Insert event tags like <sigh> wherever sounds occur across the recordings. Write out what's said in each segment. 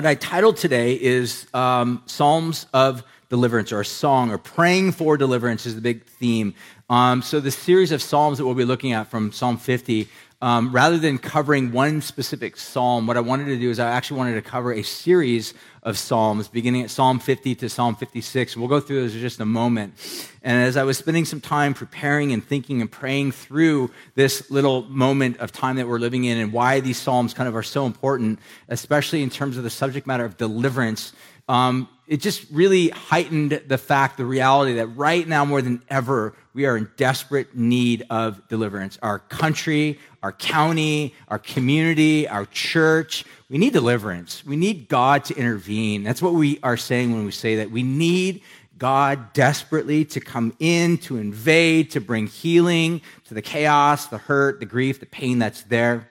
What I titled today is um, Psalms of Deliverance, or a song, or praying for deliverance is the big theme. Um, so, the series of Psalms that we'll be looking at from Psalm 50 um, rather than covering one specific psalm, what I wanted to do is I actually wanted to cover a series of psalms, beginning at Psalm 50 to Psalm 56. We'll go through those in just a moment. And as I was spending some time preparing and thinking and praying through this little moment of time that we're living in and why these psalms kind of are so important, especially in terms of the subject matter of deliverance, um, it just really heightened the fact, the reality that right now more than ever, we are in desperate need of deliverance. Our country, our county, our community, our church, we need deliverance. We need God to intervene. That's what we are saying when we say that. We need God desperately to come in, to invade, to bring healing to the chaos, the hurt, the grief, the pain that's there.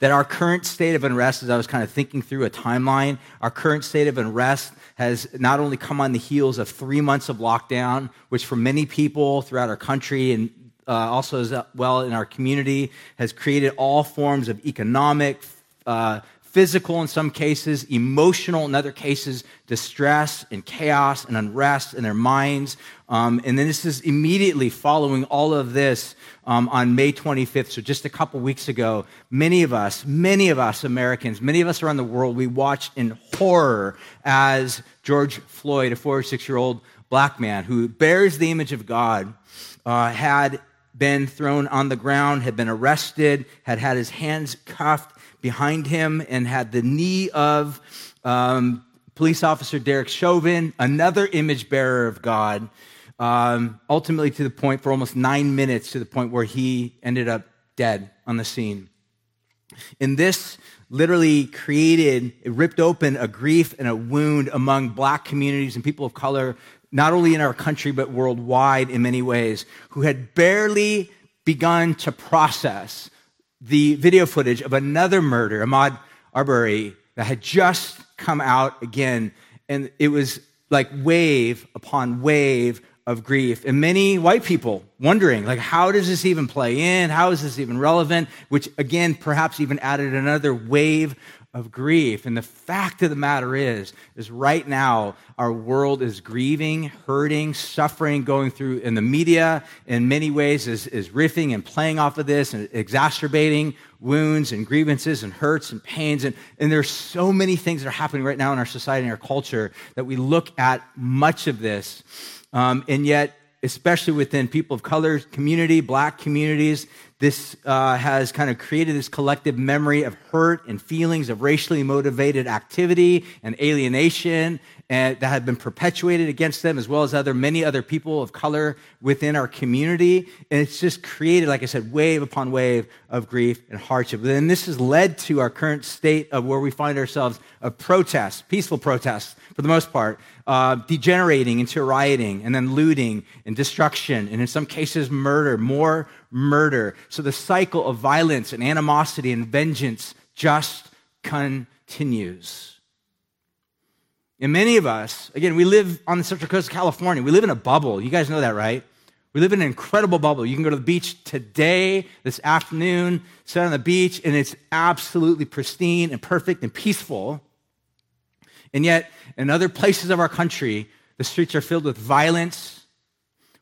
That our current state of unrest, as I was kind of thinking through a timeline, our current state of unrest has not only come on the heels of three months of lockdown, which for many people throughout our country and uh, also as well in our community has created all forms of economic, uh, physical in some cases, emotional in other cases, distress and chaos and unrest in their minds. Um, and then this is immediately following all of this um, on May 25th, so just a couple weeks ago. Many of us, many of us Americans, many of us around the world, we watched in horror as George Floyd, a four or six year old black man who bears the image of God, uh, had been thrown on the ground, had been arrested, had had his hands cuffed behind him, and had the knee of um, police officer Derek Chauvin, another image bearer of God, um, ultimately to the point for almost nine minutes to the point where he ended up dead on the scene. And this literally created, it ripped open a grief and a wound among black communities and people of color not only in our country, but worldwide in many ways, who had barely begun to process the video footage of another murder, Ahmaud Arbery, that had just come out again. And it was like wave upon wave of grief. And many white people wondering, like, how does this even play in? How is this even relevant? Which again, perhaps even added another wave of grief. And the fact of the matter is, is right now our world is grieving, hurting, suffering, going through in the media in many ways is, is riffing and playing off of this and exacerbating wounds and grievances and hurts and pains. And, and there's so many things that are happening right now in our society and our culture that we look at much of this. Um, and yet, especially within people of color community, black communities, this uh, has kind of created this collective memory of hurt and feelings of racially motivated activity and alienation and that have been perpetuated against them, as well as other many other people of color within our community. And it's just created, like I said, wave upon wave of grief and hardship. And this has led to our current state of where we find ourselves of protests, peaceful protests for the most part, uh, degenerating into rioting and then looting and destruction, and in some cases, murder, more murder. So the cycle of violence and animosity and vengeance just continues. And many of us, again, we live on the Central Coast of California. We live in a bubble. You guys know that, right? We live in an incredible bubble. You can go to the beach today, this afternoon, sit on the beach, and it's absolutely pristine and perfect and peaceful. And yet, in other places of our country, the streets are filled with violence,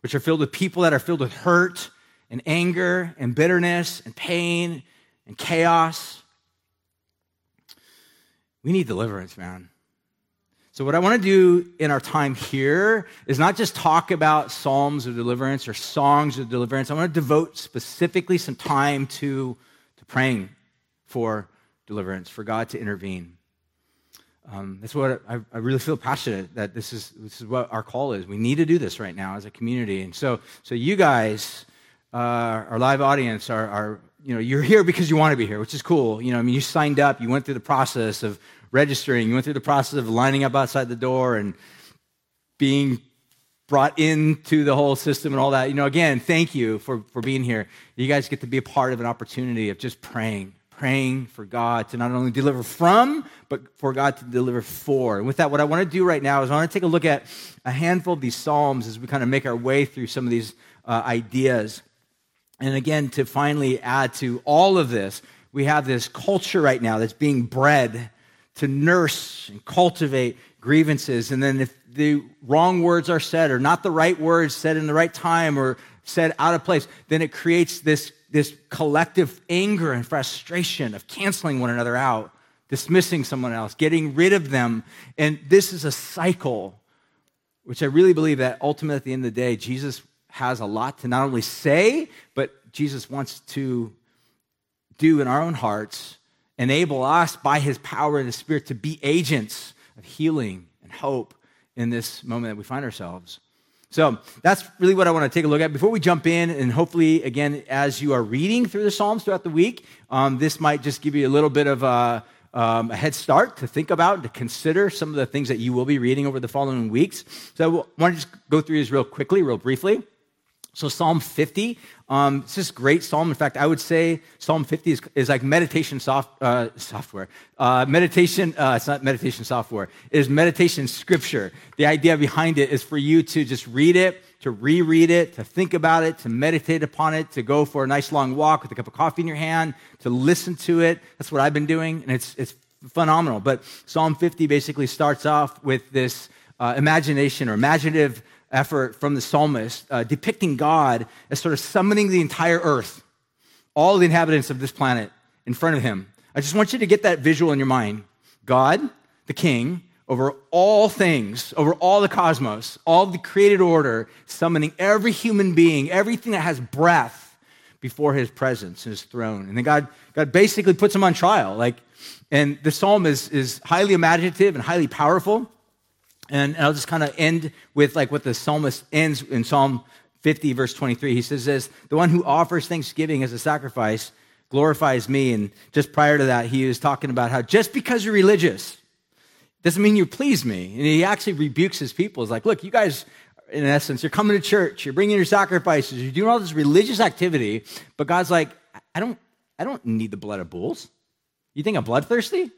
which are filled with people that are filled with hurt and anger and bitterness and pain and chaos. We need deliverance, man. So, what I want to do in our time here is not just talk about psalms of deliverance or songs of deliverance. I want to devote specifically some time to, to praying for deliverance, for God to intervene. Um, that's what I, I, really feel passionate that this is this is what our call is. We need to do this right now as a community, and so so you guys, uh, our live audience, are, are you know you're here because you want to be here, which is cool. You know, I mean, you signed up, you went through the process of registering, you went through the process of lining up outside the door and being brought into the whole system and all that. You know, again, thank you for for being here. You guys get to be a part of an opportunity of just praying praying for God to not only deliver from, but for God to deliver for. And with that, what I want to do right now is I want to take a look at a handful of these Psalms as we kind of make our way through some of these uh, ideas. And again, to finally add to all of this, we have this culture right now that's being bred to nurse and cultivate grievances. And then if the wrong words are said or not the right words said in the right time or said out of place, then it creates this, this collective anger and frustration of canceling one another out, dismissing someone else, getting rid of them. And this is a cycle, which I really believe that ultimately at the end of the day, Jesus has a lot to not only say, but Jesus wants to do in our own hearts, enable us by his power and his Spirit to be agents of healing and hope in this moment that we find ourselves. So that's really what I want to take a look at. Before we jump in, and hopefully, again, as you are reading through the Psalms throughout the week, um, this might just give you a little bit of a, um, a, head start to think about, and to consider some of the things that you will be reading over the following weeks. So I want to just go through these real quickly, real briefly. So Psalm 50, um, it's this great psalm. In fact, I would say Psalm 50 is, is like meditation soft, uh, software. Uh, meditation, uh, it's not meditation software, it is meditation scripture. The idea behind it is for you to just read it, to reread it, to think about it, to meditate upon it, to go for a nice long walk with a cup of coffee in your hand, to listen to it. That's what I've been doing, and it's, it's phenomenal. But Psalm 50 basically starts off with this uh, imagination or imaginative effort from the psalmist uh, depicting God as sort of summoning the entire earth, all the inhabitants of this planet in front of him. I just want you to get that visual in your mind. God, the king, over all things, over all the cosmos, all the created order, summoning every human being, everything that has breath before his presence his throne. And then God, God basically puts him on trial. Like, and the psalm is, is highly imaginative and highly powerful. And, I'll just kind of end with like what the psalmist ends in Psalm 50, verse 23. He says this The one who offers thanksgiving as a sacrifice glorifies me. And just prior to that, he was talking about how just because you're religious doesn't mean you please me. And he actually rebukes his people. He's like, Look, you guys, in essence, you're coming to church, you're bringing your sacrifices, you're doing all this religious activity, but God's like, I don't, I don't need the blood of bulls. You think I'm bloodthirsty?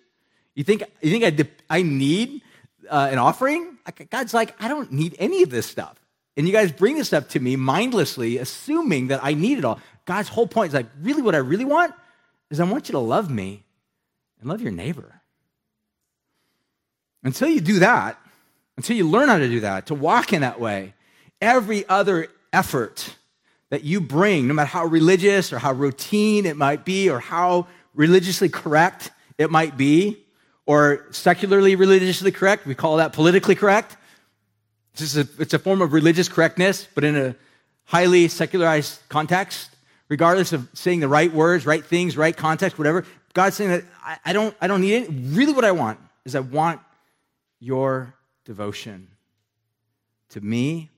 You think, you think I, de- I need uh, an offering. God's like, I don't need any of this stuff. And you guys bring this stuff to me mindlessly, assuming that I need it all. God's whole point is like, really, what I really want is I want you to love me and love your neighbor. Until you do that, until you learn how to do that, to walk in that way, every other effort that you bring, no matter how religious or how routine it might be, or how religiously correct it might be, or secularly religiously correct. We call that politically correct. It's, a, it's a form of religious correctness, but in a highly secularized context, regardless of saying the right words, right things, right context, whatever. God's saying that I, I don't, I don't need it. Really, what I want is I want your devotion to me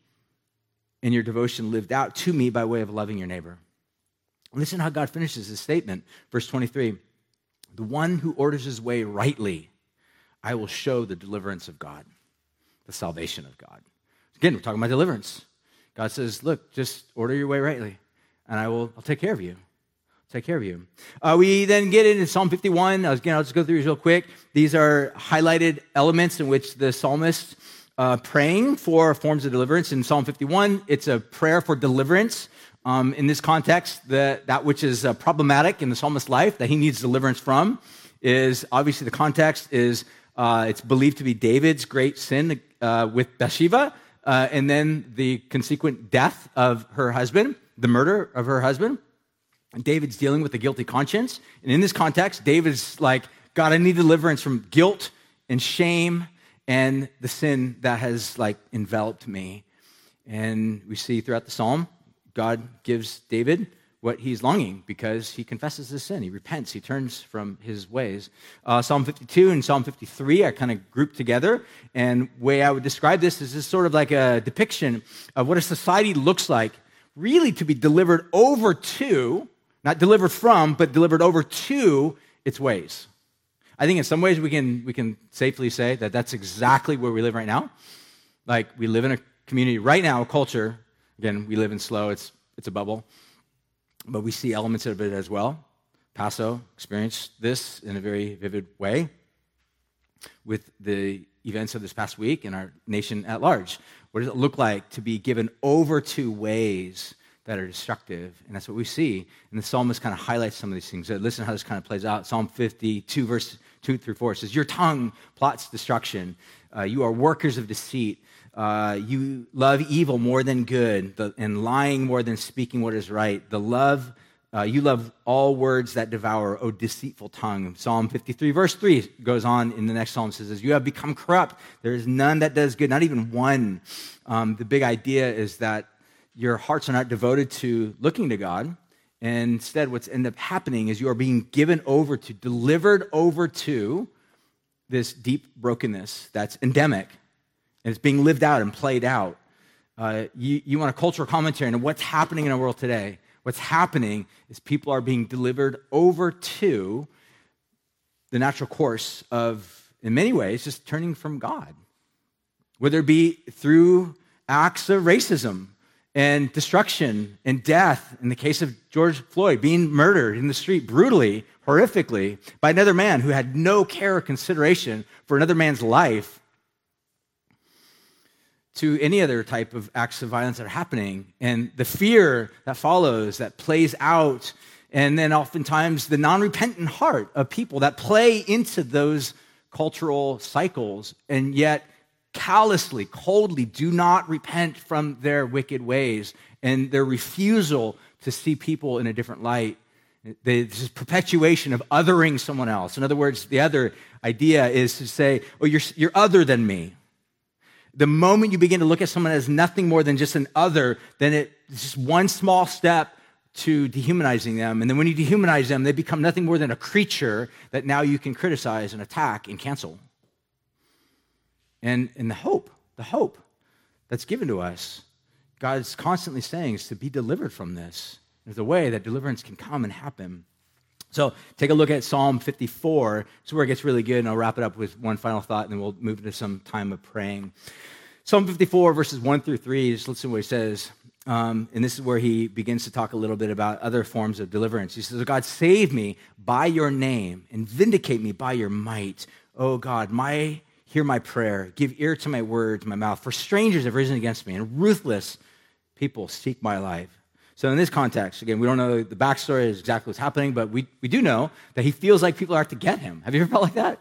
and your devotion lived out to me by way of loving your neighbor. Listen how God finishes his statement, verse 23. The one who orders his way rightly, I will show the deliverance of God, the salvation of God. Again, we're talking about deliverance. God says, Look, just order your way rightly, and I will I'll take care of you. I'll take care of you. Uh, we then get into Psalm 51. Again, I'll just go through these real quick. These are highlighted elements in which the psalmist uh, praying for forms of deliverance. In Psalm 51, it's a prayer for deliverance um, in this context, the, that which is uh, problematic in the psalmist's life that he needs deliverance from is obviously the context is uh, it's believed to be David's great sin uh, with Bathsheba, uh, and then the consequent death of her husband, the murder of her husband. And David's dealing with a guilty conscience. And in this context, David's like, God, I need deliverance from guilt and shame and the sin that has like enveloped me. And we see throughout the psalm God gives David what he's longing because he confesses his sin. He repents. He turns from his ways. Uh, Psalm 52 and Psalm 53 are kind of grouped together. And way I would describe this is this sort of like a depiction of what a society looks like, really to be delivered over to, not delivered from, but delivered over to its ways. I think in some ways we can, we can safely say that that's exactly where we live right now. Like we live in a community right now, a culture Again, we live in SLO, it's, it's a bubble, but we see elements of it as well. Paso experienced this in a very vivid way with the events of this past week in our nation at large. What does it look like to be given over to ways that are destructive. And that's what we see. And the psalmist kind of highlights some of these things. So listen how this kind of plays out. Psalm 52, verse 2 through 4 says, Your tongue plots destruction. Uh, you are workers of deceit. Uh, you love evil more than good, the, and lying more than speaking what is right. The love uh, you love all words that devour, O deceitful tongue. Psalm 53, verse 3 goes on in the next psalm says, You have become corrupt. There is none that does good, not even one. Um, the big idea is that your hearts are not devoted to looking to God. And instead, what's end up happening is you are being given over to, delivered over to this deep brokenness that's endemic. And it's being lived out and played out. Uh, you, you want a cultural commentary on what's happening in our world today what's happening is people are being delivered over to the natural course of, in many ways, just turning from God. Whether it be through acts of racism and destruction and death, in the case of George Floyd being murdered in the street brutally, horrifically, by another man who had no care or consideration for another man's life to any other type of acts of violence that are happening. And the fear that follows that plays out and then oftentimes the non-repentant heart of people that play into those cultural cycles and yet callously coldly do not repent from their wicked ways and their refusal to see people in a different light. This perpetuation of othering someone else. In other words the other idea is to say oh you're, you're other than me the moment you begin to look at someone as nothing more than just an other, then it's just one small step to dehumanizing them. And then when you dehumanize them, they become nothing more than a creature that now you can criticize and attack and cancel. And, and the hope, the hope that's given to us, God's constantly saying is to be delivered from this. There's a way that deliverance can come and happen. So take a look at Psalm 54. This is where it gets really good, and I'll wrap it up with one final thought, and then we'll move into some time of praying. Psalm 54, verses 1 through 3, just listen to what he says. Um, and this is where he begins to talk a little bit about other forms of deliverance. He says, God, save me by your name and vindicate me by your might. Oh God, my, hear my prayer. Give ear to my words, my mouth. For strangers have risen against me, and ruthless people seek my life. So, in this context, again, we don't know the backstory is exactly what's happening, but we, we do know that he feels like people are out to get him. Have you ever felt like that?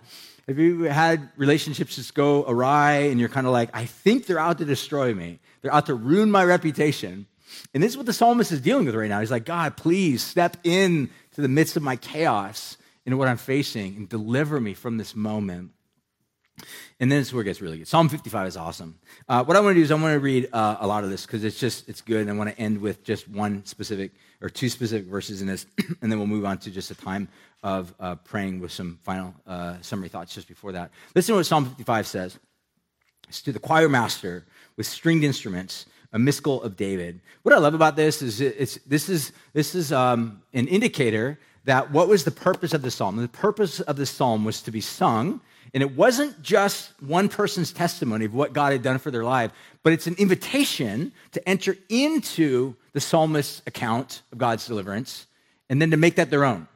Have you had relationships just go awry and you're kind of like, I think they're out to destroy me? They're out to ruin my reputation. And this is what the psalmist is dealing with right now. He's like, God, please step in to the midst of my chaos and what I'm facing and deliver me from this moment. And then this is where it gets really good. Psalm 55 is awesome. Uh, what I want to do is I want to read uh, a lot of this because it's just, it's good. And I want to end with just one specific or two specific verses in this. <clears throat> and then we'll move on to just a time of uh, praying with some final uh, summary thoughts just before that. Listen to what Psalm 55 says. It's to the choir master with stringed instruments, a maskil of David. What I love about this is it's, this is, this is um, an indicator that what was the purpose of the psalm? The purpose of the psalm was to be sung and it wasn't just one person's testimony of what God had done for their life, but it's an invitation to enter into the psalmist's account of God's deliverance and then to make that their own.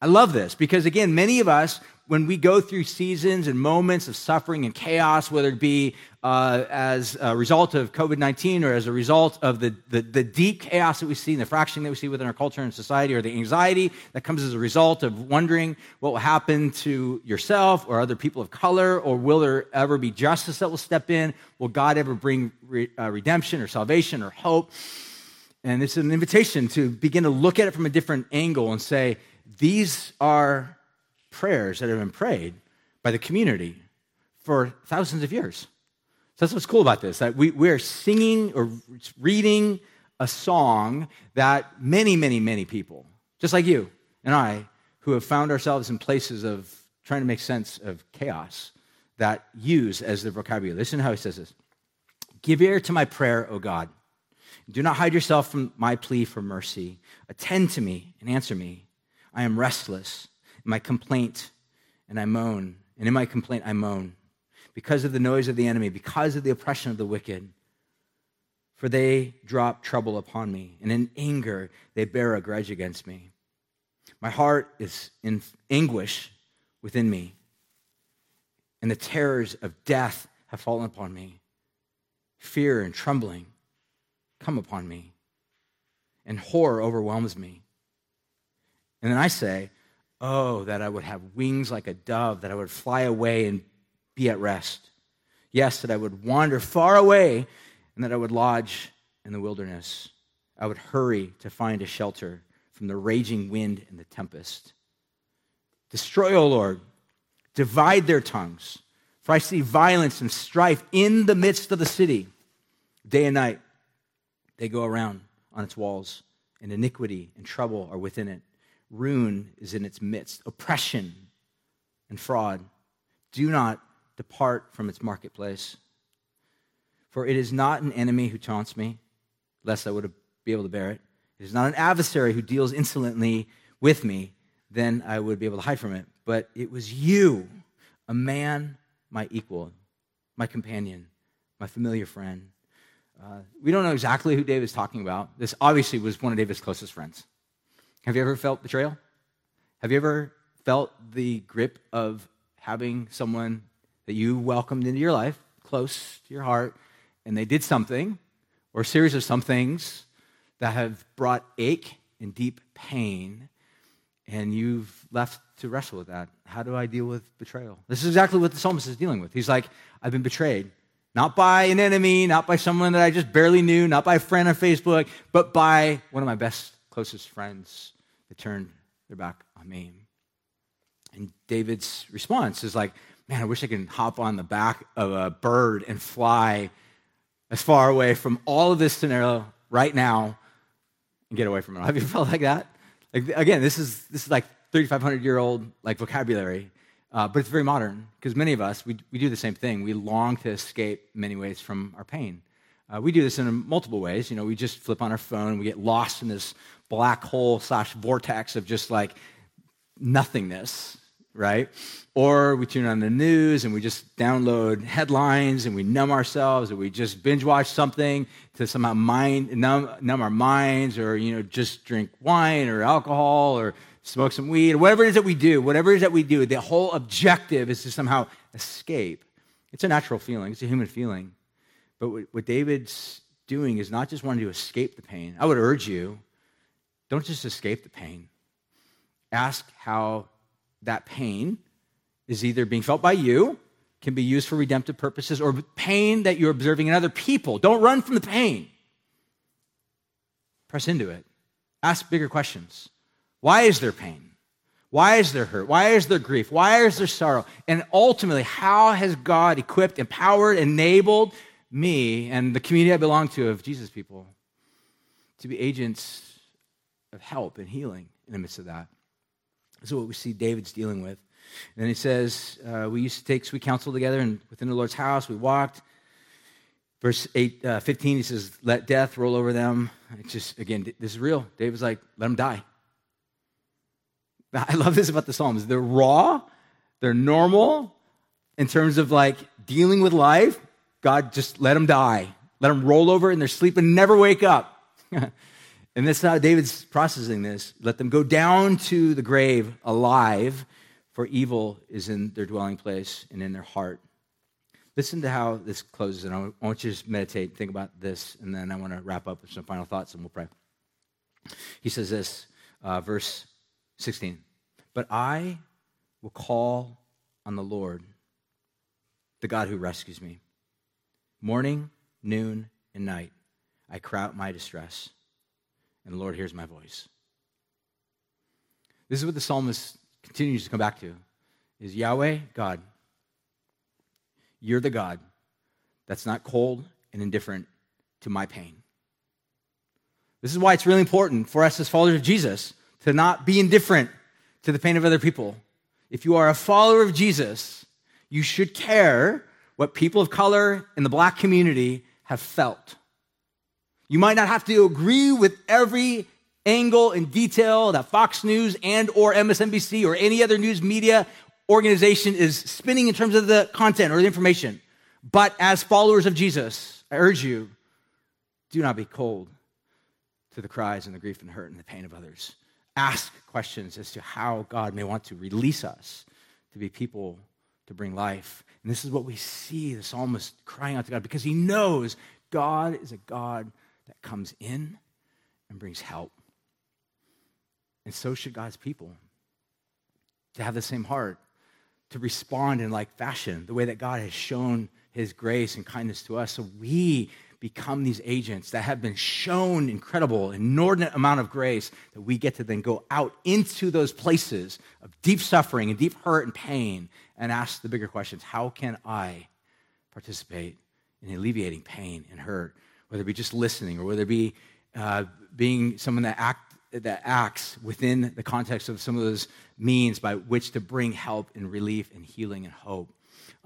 I love this because, again, many of us, when we go through seasons and moments of suffering and chaos, whether it be uh, as a result of COVID 19 or as a result of the, the, the, deep chaos that we see and the fracturing that we see within our culture and society, or the anxiety that comes as a result of wondering what will happen to yourself or other people of color, or will there ever be justice that will step in? Will God ever bring re, uh, redemption or salvation or hope? And it's an invitation to begin to look at it from a different angle and say, these are prayers that have been prayed by the community for thousands of years. So that's what's cool about this. That we, we're singing or reading a song that many, many, many people, just like you and I, who have found ourselves in places of trying to make sense of chaos, that use as their vocabulary. Listen how he says this Give ear to my prayer, O God. Do not hide yourself from my plea for mercy. Attend to me and answer me. I am restless my complaint, and I moan. And in my complaint, I moan because of the noise of the enemy, because of the oppression of the wicked. For they drop trouble upon me, and in anger they bear a grudge against me. My heart is in anguish within me, and the terrors of death have fallen upon me. Fear and trembling come upon me. and horror overwhelms me. And then I say, Oh, that I would have wings like a dove, that I would fly away and be at rest. Yes, that I would wander far away and that I would lodge in the wilderness. I would hurry to find a shelter from the raging wind and the tempest. Destroy, O Lord, divide their tongues, for I see violence and strife in the midst of the city. Day and night they go around on its walls, and iniquity and trouble are within it. Ruin is in its midst, oppression and fraud. Do not depart from its marketplace. For it is not an enemy who taunts me, lest I would be able to bear it. It is not an adversary who deals insolently with me, then I would be able to hide from it. But it was you, a man, my equal, my companion, my familiar friend. Uh, we don't know exactly who David's talking about. This obviously was one of David's closest friends. Have you ever felt betrayal? Have you ever felt the grip of having someone that you welcomed into your life, close to your heart, and they did something or a series of some things that have brought ache and deep pain, and you've left to wrestle with that. How do I deal with betrayal? This is exactly what the psalmist is dealing with. He's like, I've been betrayed. Not by an enemy, not by someone that I just barely knew, not by a friend on Facebook, but by one of my best, closest friends that turned their back on me. And David's response is like, man, I wish I could hop on the back of a bird and fly as far away from all of this scenario right now and get away from it. <laughs> Have you felt like that? Like, again, this is, this is like 3,500 year old like vocabulary, uh, but it's very modern because many of us, we, we do the same thing. We long to escape many ways from our pain. Uh, we do this in multiple ways. You know, we just flip on our phone, we get lost in this black hole slash vortex of just like nothingness, right? Or we tune on the news and we just download headlines and we numb ourselves or we just binge watch something to somehow mind, numb, numb our minds or, you know, just drink wine or alcohol or smoke some weed or whatever it is that we do, whatever it is that we do, the whole objective is to somehow escape. It's a natural feeling, it's a human feeling. But what David's doing is not just wanting to escape the pain. I would urge you, don't just escape the pain. Ask how that pain is either being felt by you, can be used for redemptive purposes, or pain that you're observing in other people. Don't run from the pain. Press into it. Ask bigger questions. Why is there pain? Why is there hurt? Why is there grief? Why is there sorrow? And ultimately, how has God equipped, empowered, enabled me and the community I belong to of Jesus people to be agents of help and healing in the midst of that? This is what we see David's dealing with. And then he says, uh, We used to take sweet counsel together, and within the Lord's house we walked. Verse 8, uh, 15, he says, Let death roll over them. It's just, again, this is real. David's like, Let them die. <laughs> I love this about the Psalms. They're raw, they're normal in terms of like dealing with life. God, just let them die. Let them roll over in their sleep and never wake up. <laughs> and that's how David's processing this. Let them go down to the grave alive for evil is in their dwelling place and in their heart. Listen to how this closes, and I want you to just meditate, think about this, and then I want to wrap up with some final thoughts and we'll pray. He says this, uh, verse 16 But I will call on the Lord, the God who rescues me. Morning, noon, and night, I cry out my distress, and the Lord hears my voice. This is what the psalmist continues to come back to is Yahweh, God. You're the God that's not cold and indifferent to my pain. This is why it's really important for us as followers of Jesus to not be indifferent to the pain of other people. If you are a follower of Jesus, you should care what people of color in the black community have felt. You might not have to agree with every angle and detail that Fox News and or MSNBC or any other news media organization is spinning in terms of the content or the information. But as followers of Jesus, I urge you, do not be cold to the cries and the grief and hurt and the pain of others. Ask questions as to how God may want to release us to be people to bring life. And this is what we see the psalmist crying out to God because he knows God is a God that comes in and brings help. And so should God's people to have the same heart, to respond in like fashion, the way that God has shown his grace and kindness to us. So we become these agents that have been shown incredible, inordinate amount of grace that we get to then go out into those places of deep suffering and deep hurt and pain and ask the bigger questions How can I participate in alleviating pain and hurt? Whether it be just listening or whether it be uh, being someone that act that acts within the context of some of those means by which to bring help and relief and healing and hope.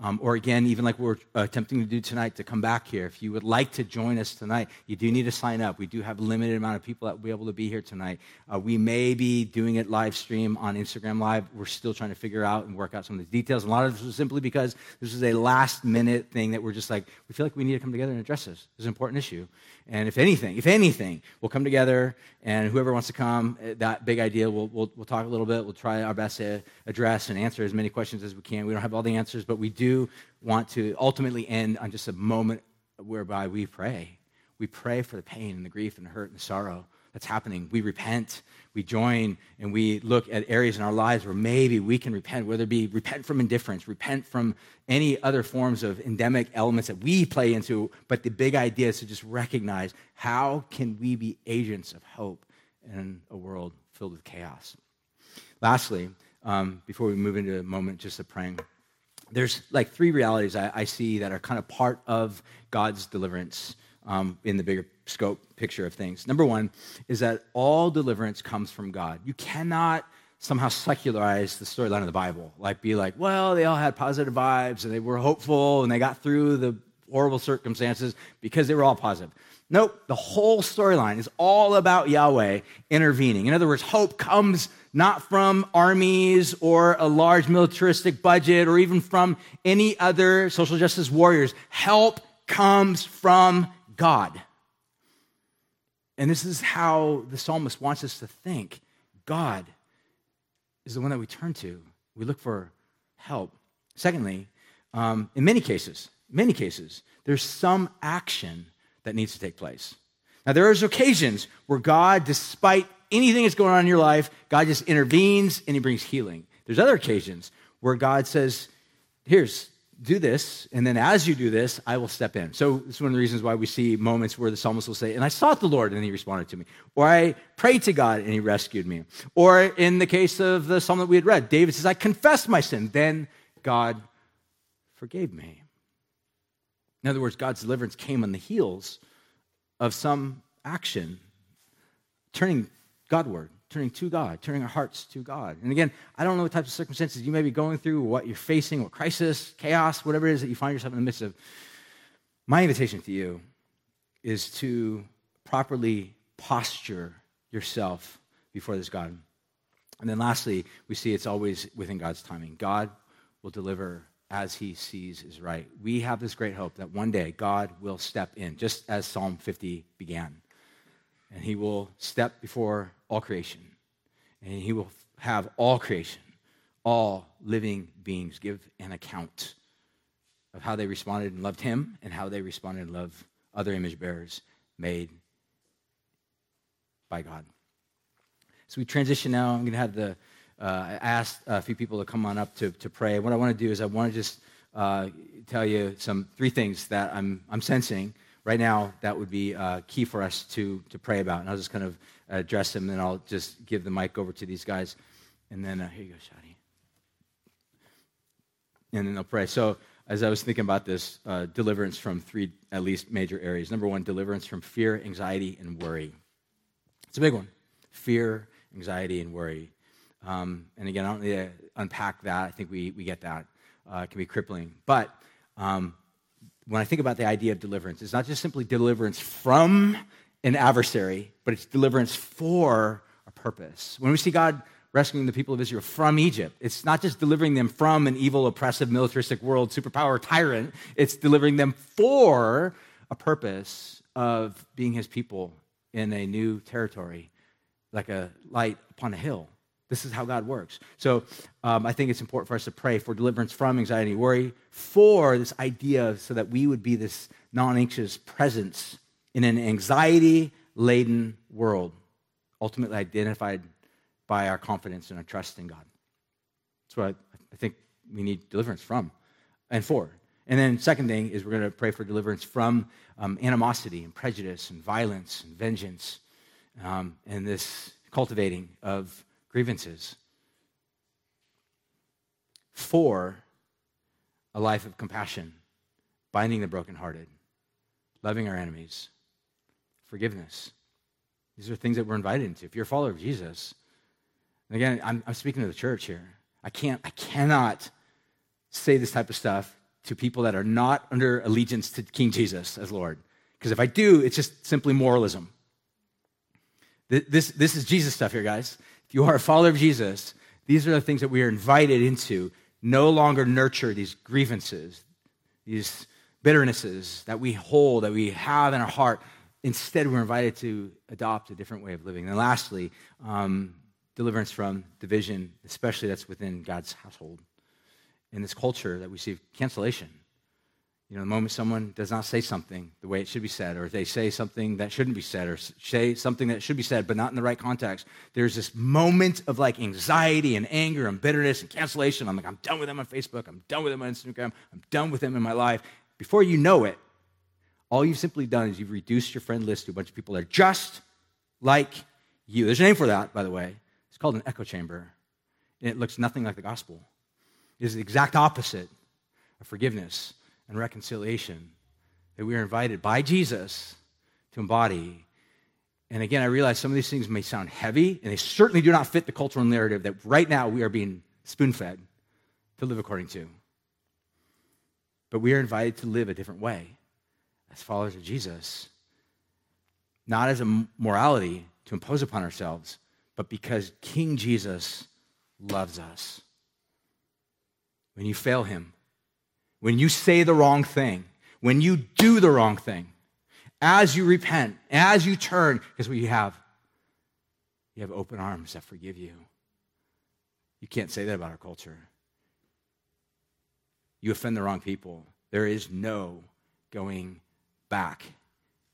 Um, or again, even like we're attempting to do tonight, to come back here. If you would like to join us tonight, you do need to sign up. We do have a limited amount of people that will be able to be here tonight. Uh, we may be doing it live stream on Instagram Live. We're still trying to figure out and work out some of the details. A lot of this was simply because this is a last minute thing that we're just like, we feel like we need to come together and address this. It's an important issue. And if anything, if anything, we'll come together and whoever wants to come, eh, that big idea, we'll, we'll, we'll talk a little bit. We'll try our best to address and answer as many questions as we can. We don't have all the answers, but we do want to ultimately end on just a moment whereby we pray. We pray for the pain and the grief and the hurt and the sorrow that's happening. We repent, we join, and we look at areas in our lives where maybe we can repent, whether it be repent from indifference, repent from any other forms of endemic elements that we play into. But the big idea is to just recognize how can we be agents of hope in a world filled with chaos. Lastly, um, before we move into a moment just of praying, there's like three realities I, I see that are kind of part of God's deliverance um, in the bigger scope picture of things. Number one is that all deliverance comes from God. You cannot somehow secularize the storyline of the Bible, like be like, well, they all had positive vibes and they were hopeful and they got through the horrible circumstances because they were all positive. Nope, the whole storyline is all about Yahweh intervening. In other words, hope comes not from armies or a large militaristic budget or even from any other social justice warriors. Help comes from God. And this is how the psalmist wants us to think God is the one that we turn to. We look for help. Secondly, um, in many cases, many cases, there's some action that needs to take place. Now, there is occasions where God, despite anything that's going on in your life, God just intervenes and he brings healing. There's other occasions where God says, Here's, do this, and then as you do this, I will step in. So it's one of the reasons why we see moments where the psalmist will say, And I sought the Lord, and he responded to me. Or I prayed to God, and he rescued me. Or in the case of the psalm that we had read, David says, I confessed my sin, then God forgave me. In other words, God's deliverance came on the heels of some action, turning Godward turning to God, turning our hearts to God. And again, I don't know what types of circumstances you may be going through, what you're facing, what crisis, chaos, whatever it is that you find yourself in the midst of. My invitation to you is to properly posture yourself before this God. And then lastly, we see it's always within God's timing. God will deliver as he sees is right. We have this great hope that one day God will step in, just as Psalm 50 began and he will step before all creation. And he will have all creation, all living beings give an account of how they responded and loved him and how they responded and loved other image bearers made by God. So we transition now. I'm going to have the, uh, I asked a few people to come on up to, to pray. What I want to do is I want to just uh, tell you some three things that I'm, I'm sensing right now, that would be uh, key for us to, to pray about. And I'll just kind of address them, and then I'll just give the mic over to these guys. And then, uh, here you go, Shadi. And then they'll pray. So, as I was thinking about this, uh, deliverance from three, at least, major areas. Number one, deliverance from fear, anxiety, and worry. It's a big one. Fear, anxiety, and worry. Um, and again, I don't need to unpack that. I think we, we get that. Uh, it can be crippling. But um, when I think about the idea of deliverance, it's not just simply deliverance from an adversary, but it's deliverance for a purpose. When we see God rescuing the people of Israel from Egypt, it's not just delivering them from an evil, oppressive, militaristic world, superpower tyrant, it's delivering them for a purpose of being his people in a new territory, like a light upon a hill. This is how God works. So um, I think it's important for us to pray for deliverance from anxiety and worry, for this idea so that we would be this non anxious presence in an anxiety laden world. ultimately identified by our confidence and our trust in God. That's what I think we need deliverance from and for. And then, second thing is we're going to pray for deliverance from um, animosity and prejudice and violence and vengeance um, and this cultivating of grievances. For a life of compassion, binding the brokenhearted, loving our enemies, forgiveness. These are things that we're invited into. If you're a follower of Jesus, and again, I'm, I'm speaking to the church here. I can't, I cannot say this type of stuff to people that are not under allegiance to King Jesus as Lord. Because if I do, it's just simply moralism. This, this is Jesus stuff here, guys. If you are a follower of Jesus, these are the things that we are invited into. No longer nurture these grievances, these bitternesses that we hold, that we have in our heart. Instead, we're invited to adopt a different way of living. And lastly, um, deliverance from division, especially that's within God's household. In this culture that we see cancellation, you know, the moment someone does not say something the way it should be said, or they say something that shouldn't be said, or say something that should be said but not in the right context, there's this moment of like anxiety and anger and bitterness and cancellation. I'm like, I'm done with them on Facebook. I'm done with them on Instagram. I'm done with them in my life. Before you know it, all you've simply done is you've reduced your friend list to a bunch of people that are just like you. There's a name for that, by the way. It's called an echo chamber. And it looks nothing like the gospel. It is the exact opposite of forgiveness and reconciliation that we are invited by Jesus to embody. And again, I realize some of these things may sound heavy, and they certainly do not fit the cultural narrative that right now we are being spoon fed to live according to. But we are invited to live a different way as followers of Jesus, not as a morality to impose upon ourselves, but because King Jesus loves us. When you fail him, when you say the wrong thing, when you do the wrong thing, as you repent, as you turn, because what you have? You have open arms that forgive you. You can't say that about our culture. You offend the wrong people. There is no going back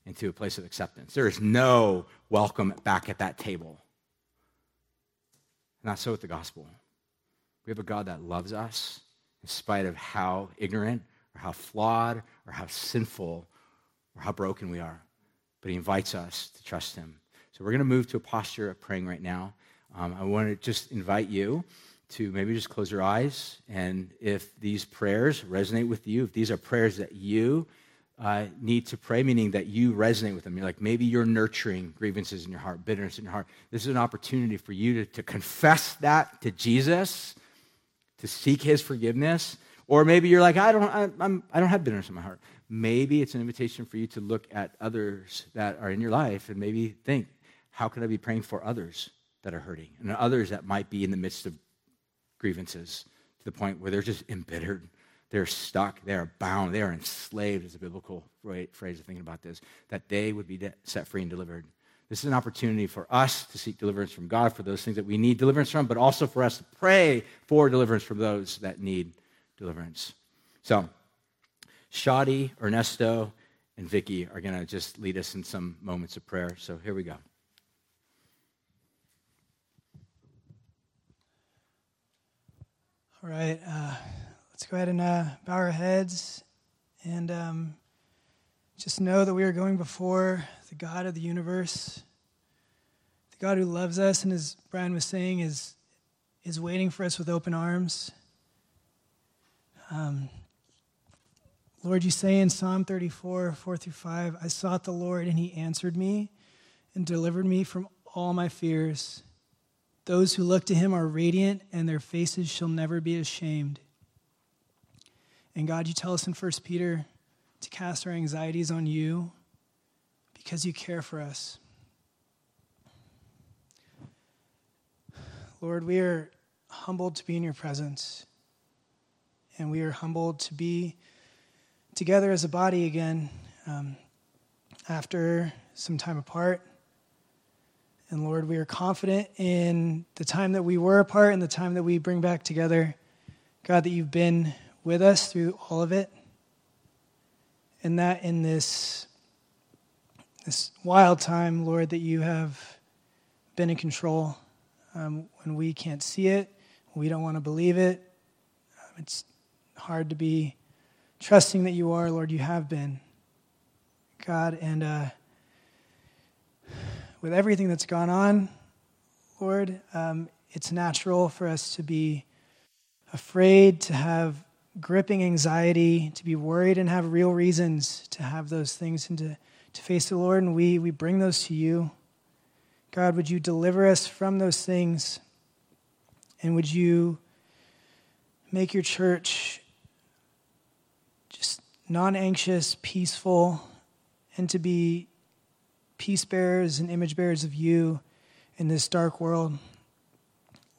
into a place of acceptance. There is no welcome back at that table. Not so with the gospel. We have a God that loves us in spite of how ignorant or how flawed or how sinful or how broken we are. But he invites us to trust him. So we're going to move to a posture of praying right now. Um, I want to just invite you to maybe just close your eyes. And if these prayers resonate with you, if these are prayers that you uh, need to pray, meaning that you resonate with them, you're like maybe you're nurturing grievances in your heart, bitterness in your heart. This is an opportunity for you to, to confess that to Jesus to seek his forgiveness. Or maybe you're like, I don't, I, I'm, I don't have bitterness in my heart. Maybe it's an invitation for you to look at others that are in your life and maybe think, how can I be praying for others that are hurting and others that might be in the midst of grievances to the point where they're just embittered, they're stuck, they're bound, they are enslaved, is a biblical phrase of thinking about this, that they would be set free and delivered. This is an opportunity for us to seek deliverance from God for those things that we need deliverance from, but also for us to pray for deliverance from those that need deliverance. So, Shadi, Ernesto, and Vicky are going to just lead us in some moments of prayer. So, here we go. All right, uh, let's go ahead and uh, bow our heads and um, just know that we are going before the God of the universe, the God who loves us, and as Brian was saying, is, is waiting for us with open arms. Um, Lord, you say in Psalm 34, 4 through 5, I sought the Lord, and he answered me and delivered me from all my fears. Those who look to him are radiant, and their faces shall never be ashamed. And God, you tell us in 1 Peter to cast our anxieties on you because you care for us. Lord, we are humbled to be in your presence, and we are humbled to be together as a body again um, after some time apart. And Lord, we are confident in the time that we were apart and the time that we bring back together. God, that you've been with us through all of it. And that in this this wild time, Lord, that you have been in control um, when we can't see it, we don't want to believe it. Um, it's hard to be trusting that you are, Lord. You have been, God, and uh, with everything that's gone on, Lord, um, it's natural for us to be afraid, to have gripping anxiety, to be worried and have real reasons to have those things and to, to face the Lord. And we, we bring those to you. God, would you deliver us from those things? And would you make your church just non anxious, peaceful, and to be peace bearers and image bearers of you in this dark world?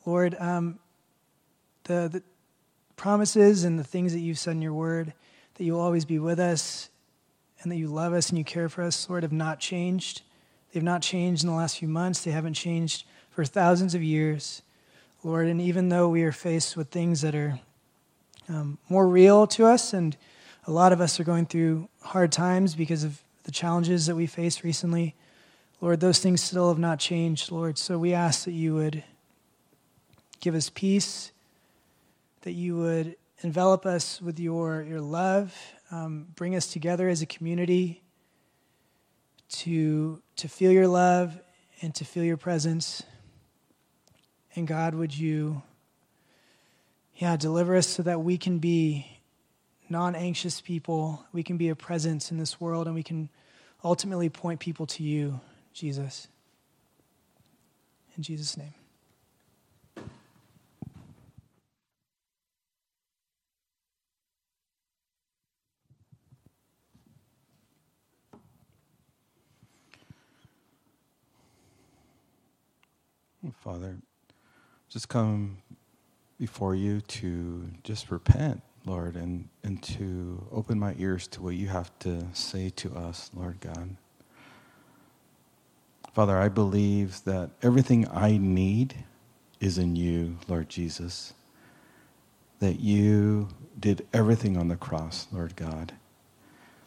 Lord, um, the, the promises and the things that you've said in your word, that you'll always be with us and that you love us and you care for us, Lord, have not changed. They've not changed in the last few months. They haven't changed for thousands of years, Lord. And even though we are faced with things that are um, more real to us, and a lot of us are going through hard times because of the challenges that we faced recently, Lord, those things still have not changed, Lord. So we ask that you would give us peace that you would envelop us with your, your love, um, bring us together as a community to, to feel your love and to feel your presence. And God, would you, yeah, deliver us so that we can be non anxious people. We can be a presence in this world and we can ultimately point people to you, Jesus. In Jesus' name. Father, just come before you to just repent, Lord, and, and to open my ears to what you have to say to us, Lord God. Father, I believe that everything I need is in you, Lord Jesus. That you did everything on the cross, Lord God.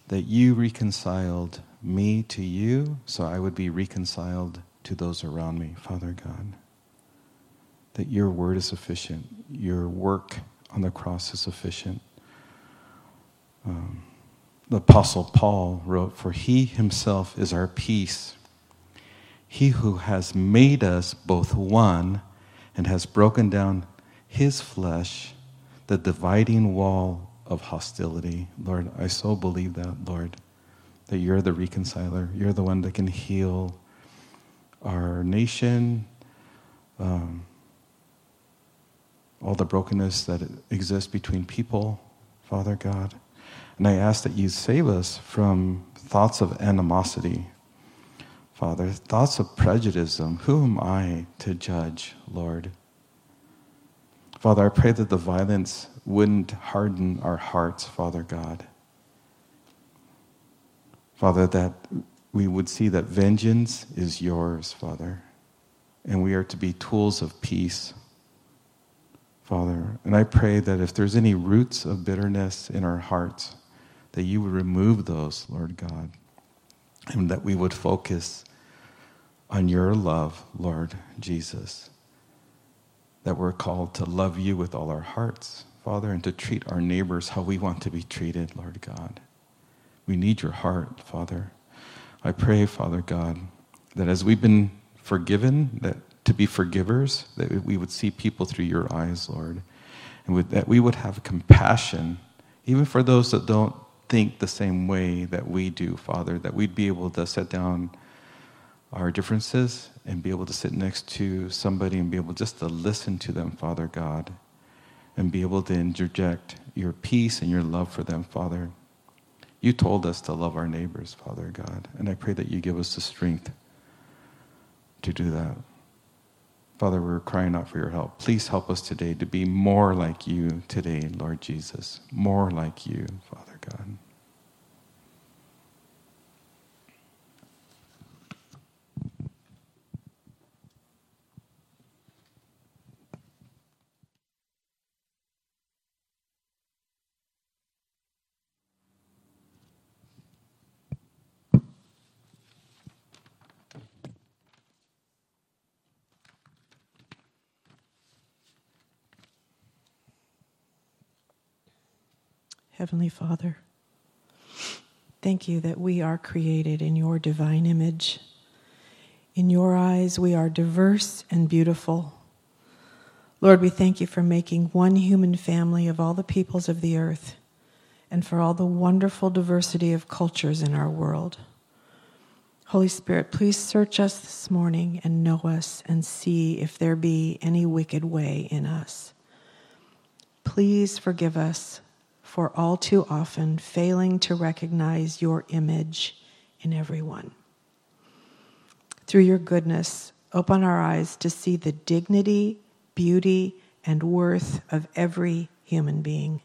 That you reconciled me to you so I would be reconciled to those around me, Father God. That your word is sufficient, your work on the cross is sufficient. Um, the Apostle Paul wrote, For he himself is our peace. He who has made us both one and has broken down his flesh, the dividing wall of hostility. Lord, I so believe that, Lord, that you're the reconciler. You're the one that can heal our nation, um, all the brokenness that exists between people, Father God. And I ask that you save us from thoughts of animosity, Father, thoughts of prejudice. Who am I to judge, Lord? Father, I pray that the violence wouldn't harden our hearts, Father God. Father, that we would see that vengeance is yours, Father, and we are to be tools of peace, Father. And I pray that if there's any roots of bitterness in our hearts, that you would remove those, Lord God, and that we would focus on your love, Lord Jesus. That we're called to love you with all our hearts, Father, and to treat our neighbors how we want to be treated, Lord God. We need your heart, Father. I pray, Father God, that as we've been forgiven, that to be forgivers, that we would see people through your eyes, Lord, and with, that we would have compassion, even for those that don't think the same way that we do, Father, that we'd be able to set down our differences and be able to sit next to somebody and be able just to listen to them, Father God, and be able to interject your peace and your love for them, Father. You told us to love our neighbors, Father God, and I pray that you give us the strength to do that. Father, we're crying out for your help. Please help us today to be more like you today, Lord Jesus. More like you, Father God. Heavenly Father. Thank you that we are created in your divine image. In your eyes, we are diverse and beautiful. Lord, we thank you for making one human family of all the peoples of the earth and for all the wonderful diversity of cultures in our world. Holy Spirit, please search us this morning and know us and see if there be any wicked way in us. Please forgive us for all too often failing to recognize your image in everyone. Through your goodness, open our eyes to see the dignity, beauty, and worth of every human being.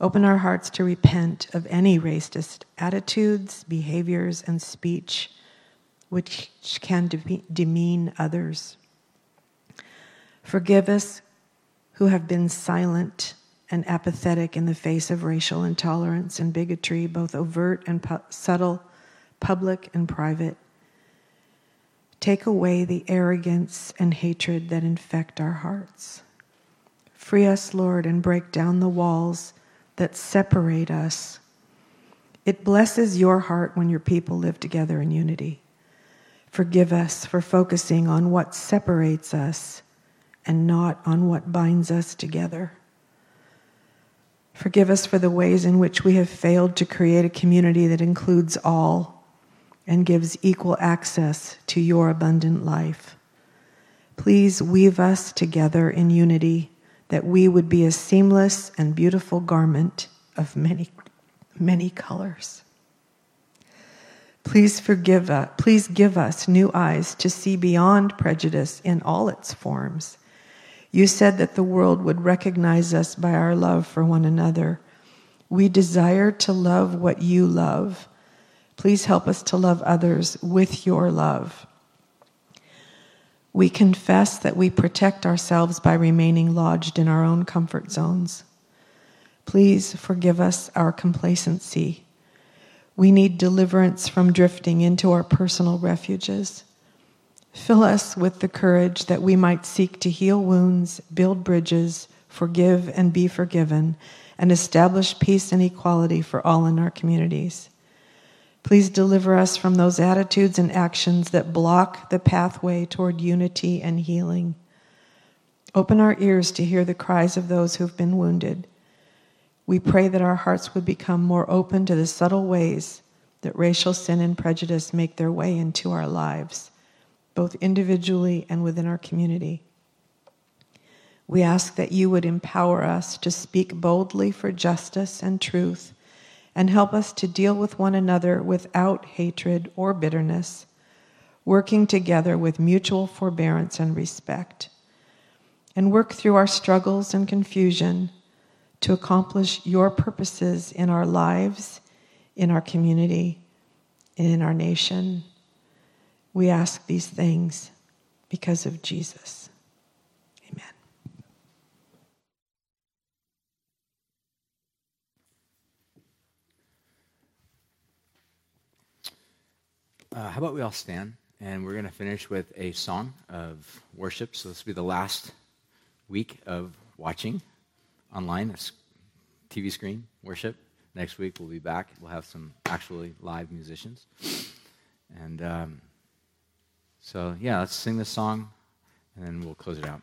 Open our hearts to repent of any racist attitudes, behaviors, and speech which can de- demean others. Forgive us who have been silent and apathetic in the face of racial intolerance and bigotry, both overt and pu- subtle, public and private. Take away the arrogance and hatred that infect our hearts. Free us, Lord, and break down the walls that separate us. It blesses your heart when your people live together in unity. Forgive us for focusing on what separates us and not on what binds us together. Forgive us for the ways in which we have failed to create a community that includes all and gives equal access to your abundant life. Please weave us together in unity that we would be a seamless and beautiful garment of many, many colors. Please forgive us, please give us new eyes to see beyond prejudice in all its forms you said that the world would recognize us by our love for one another. We desire to love what you love. Please help us to love others with your love. We confess that we protect ourselves by remaining lodged in our own comfort zones. Please forgive us our complacency. We need deliverance from drifting into our personal refuges. Fill us with the courage that we might seek to heal wounds, build bridges, forgive and be forgiven, and establish peace and equality for all in our communities. Please deliver us from those attitudes and actions that block the pathway toward unity and healing. Open our ears to hear the cries of those who've been wounded. We pray that our hearts would become more open to the subtle ways that racial sin and prejudice make their way into our lives both individually and within our community. We ask that you would empower us to speak boldly for justice and truth and help us to deal with one another without hatred or bitterness, working together with mutual forbearance and respect, and work through our struggles and confusion to accomplish your purposes in our lives, in our community, and in our nation we ask these things because of Jesus. Amen. Uh, how about we all stand and we're going to finish with a song of worship. So this will be the last week of watching online, TV screen worship. Next week we'll be back. We'll have some actually live musicians. And um, so, yeah, let's sing this song and then we'll close it out.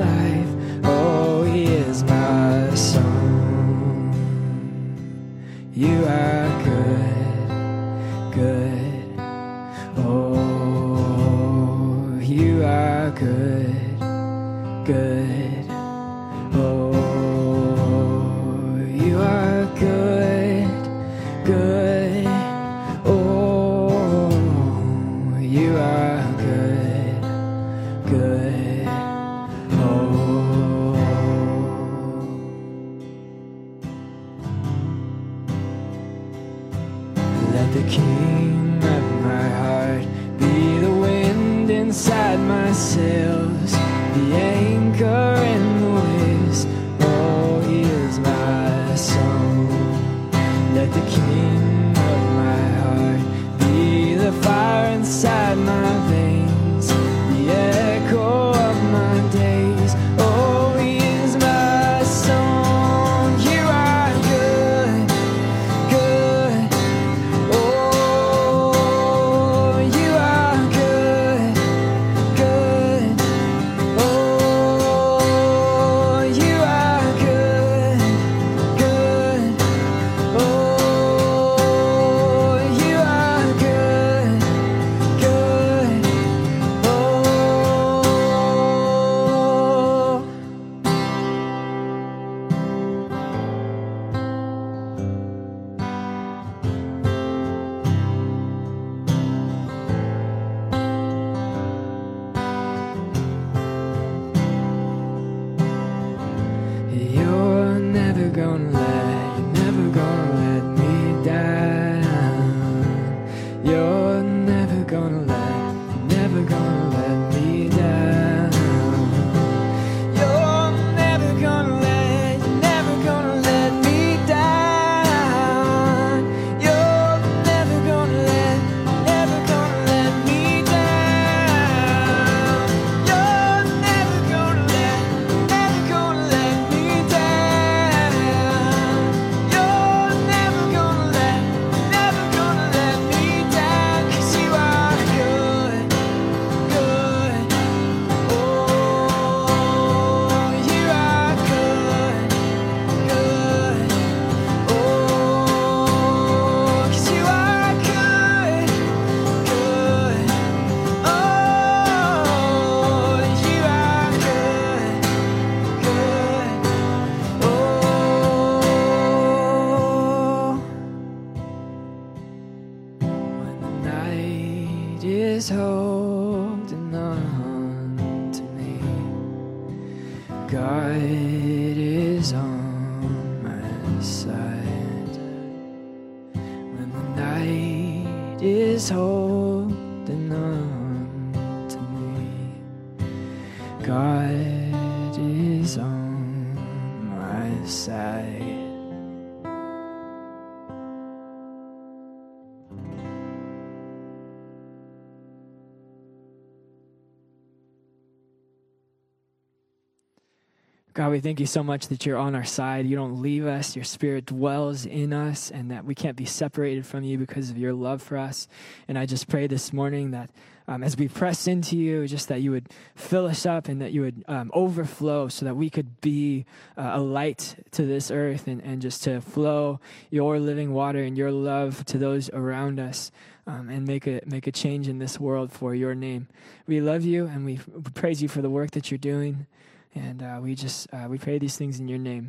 We thank you so much that you're on our side. You don't leave us. Your spirit dwells in us, and that we can't be separated from you because of your love for us. And I just pray this morning that um, as we press into you, just that you would fill us up and that you would um, overflow so that we could be uh, a light to this earth and, and just to flow your living water and your love to those around us. Um, and make a make a change in this world for your name. We love you and we praise you for the work that you're doing. And uh, we just uh, we pray these things in your name.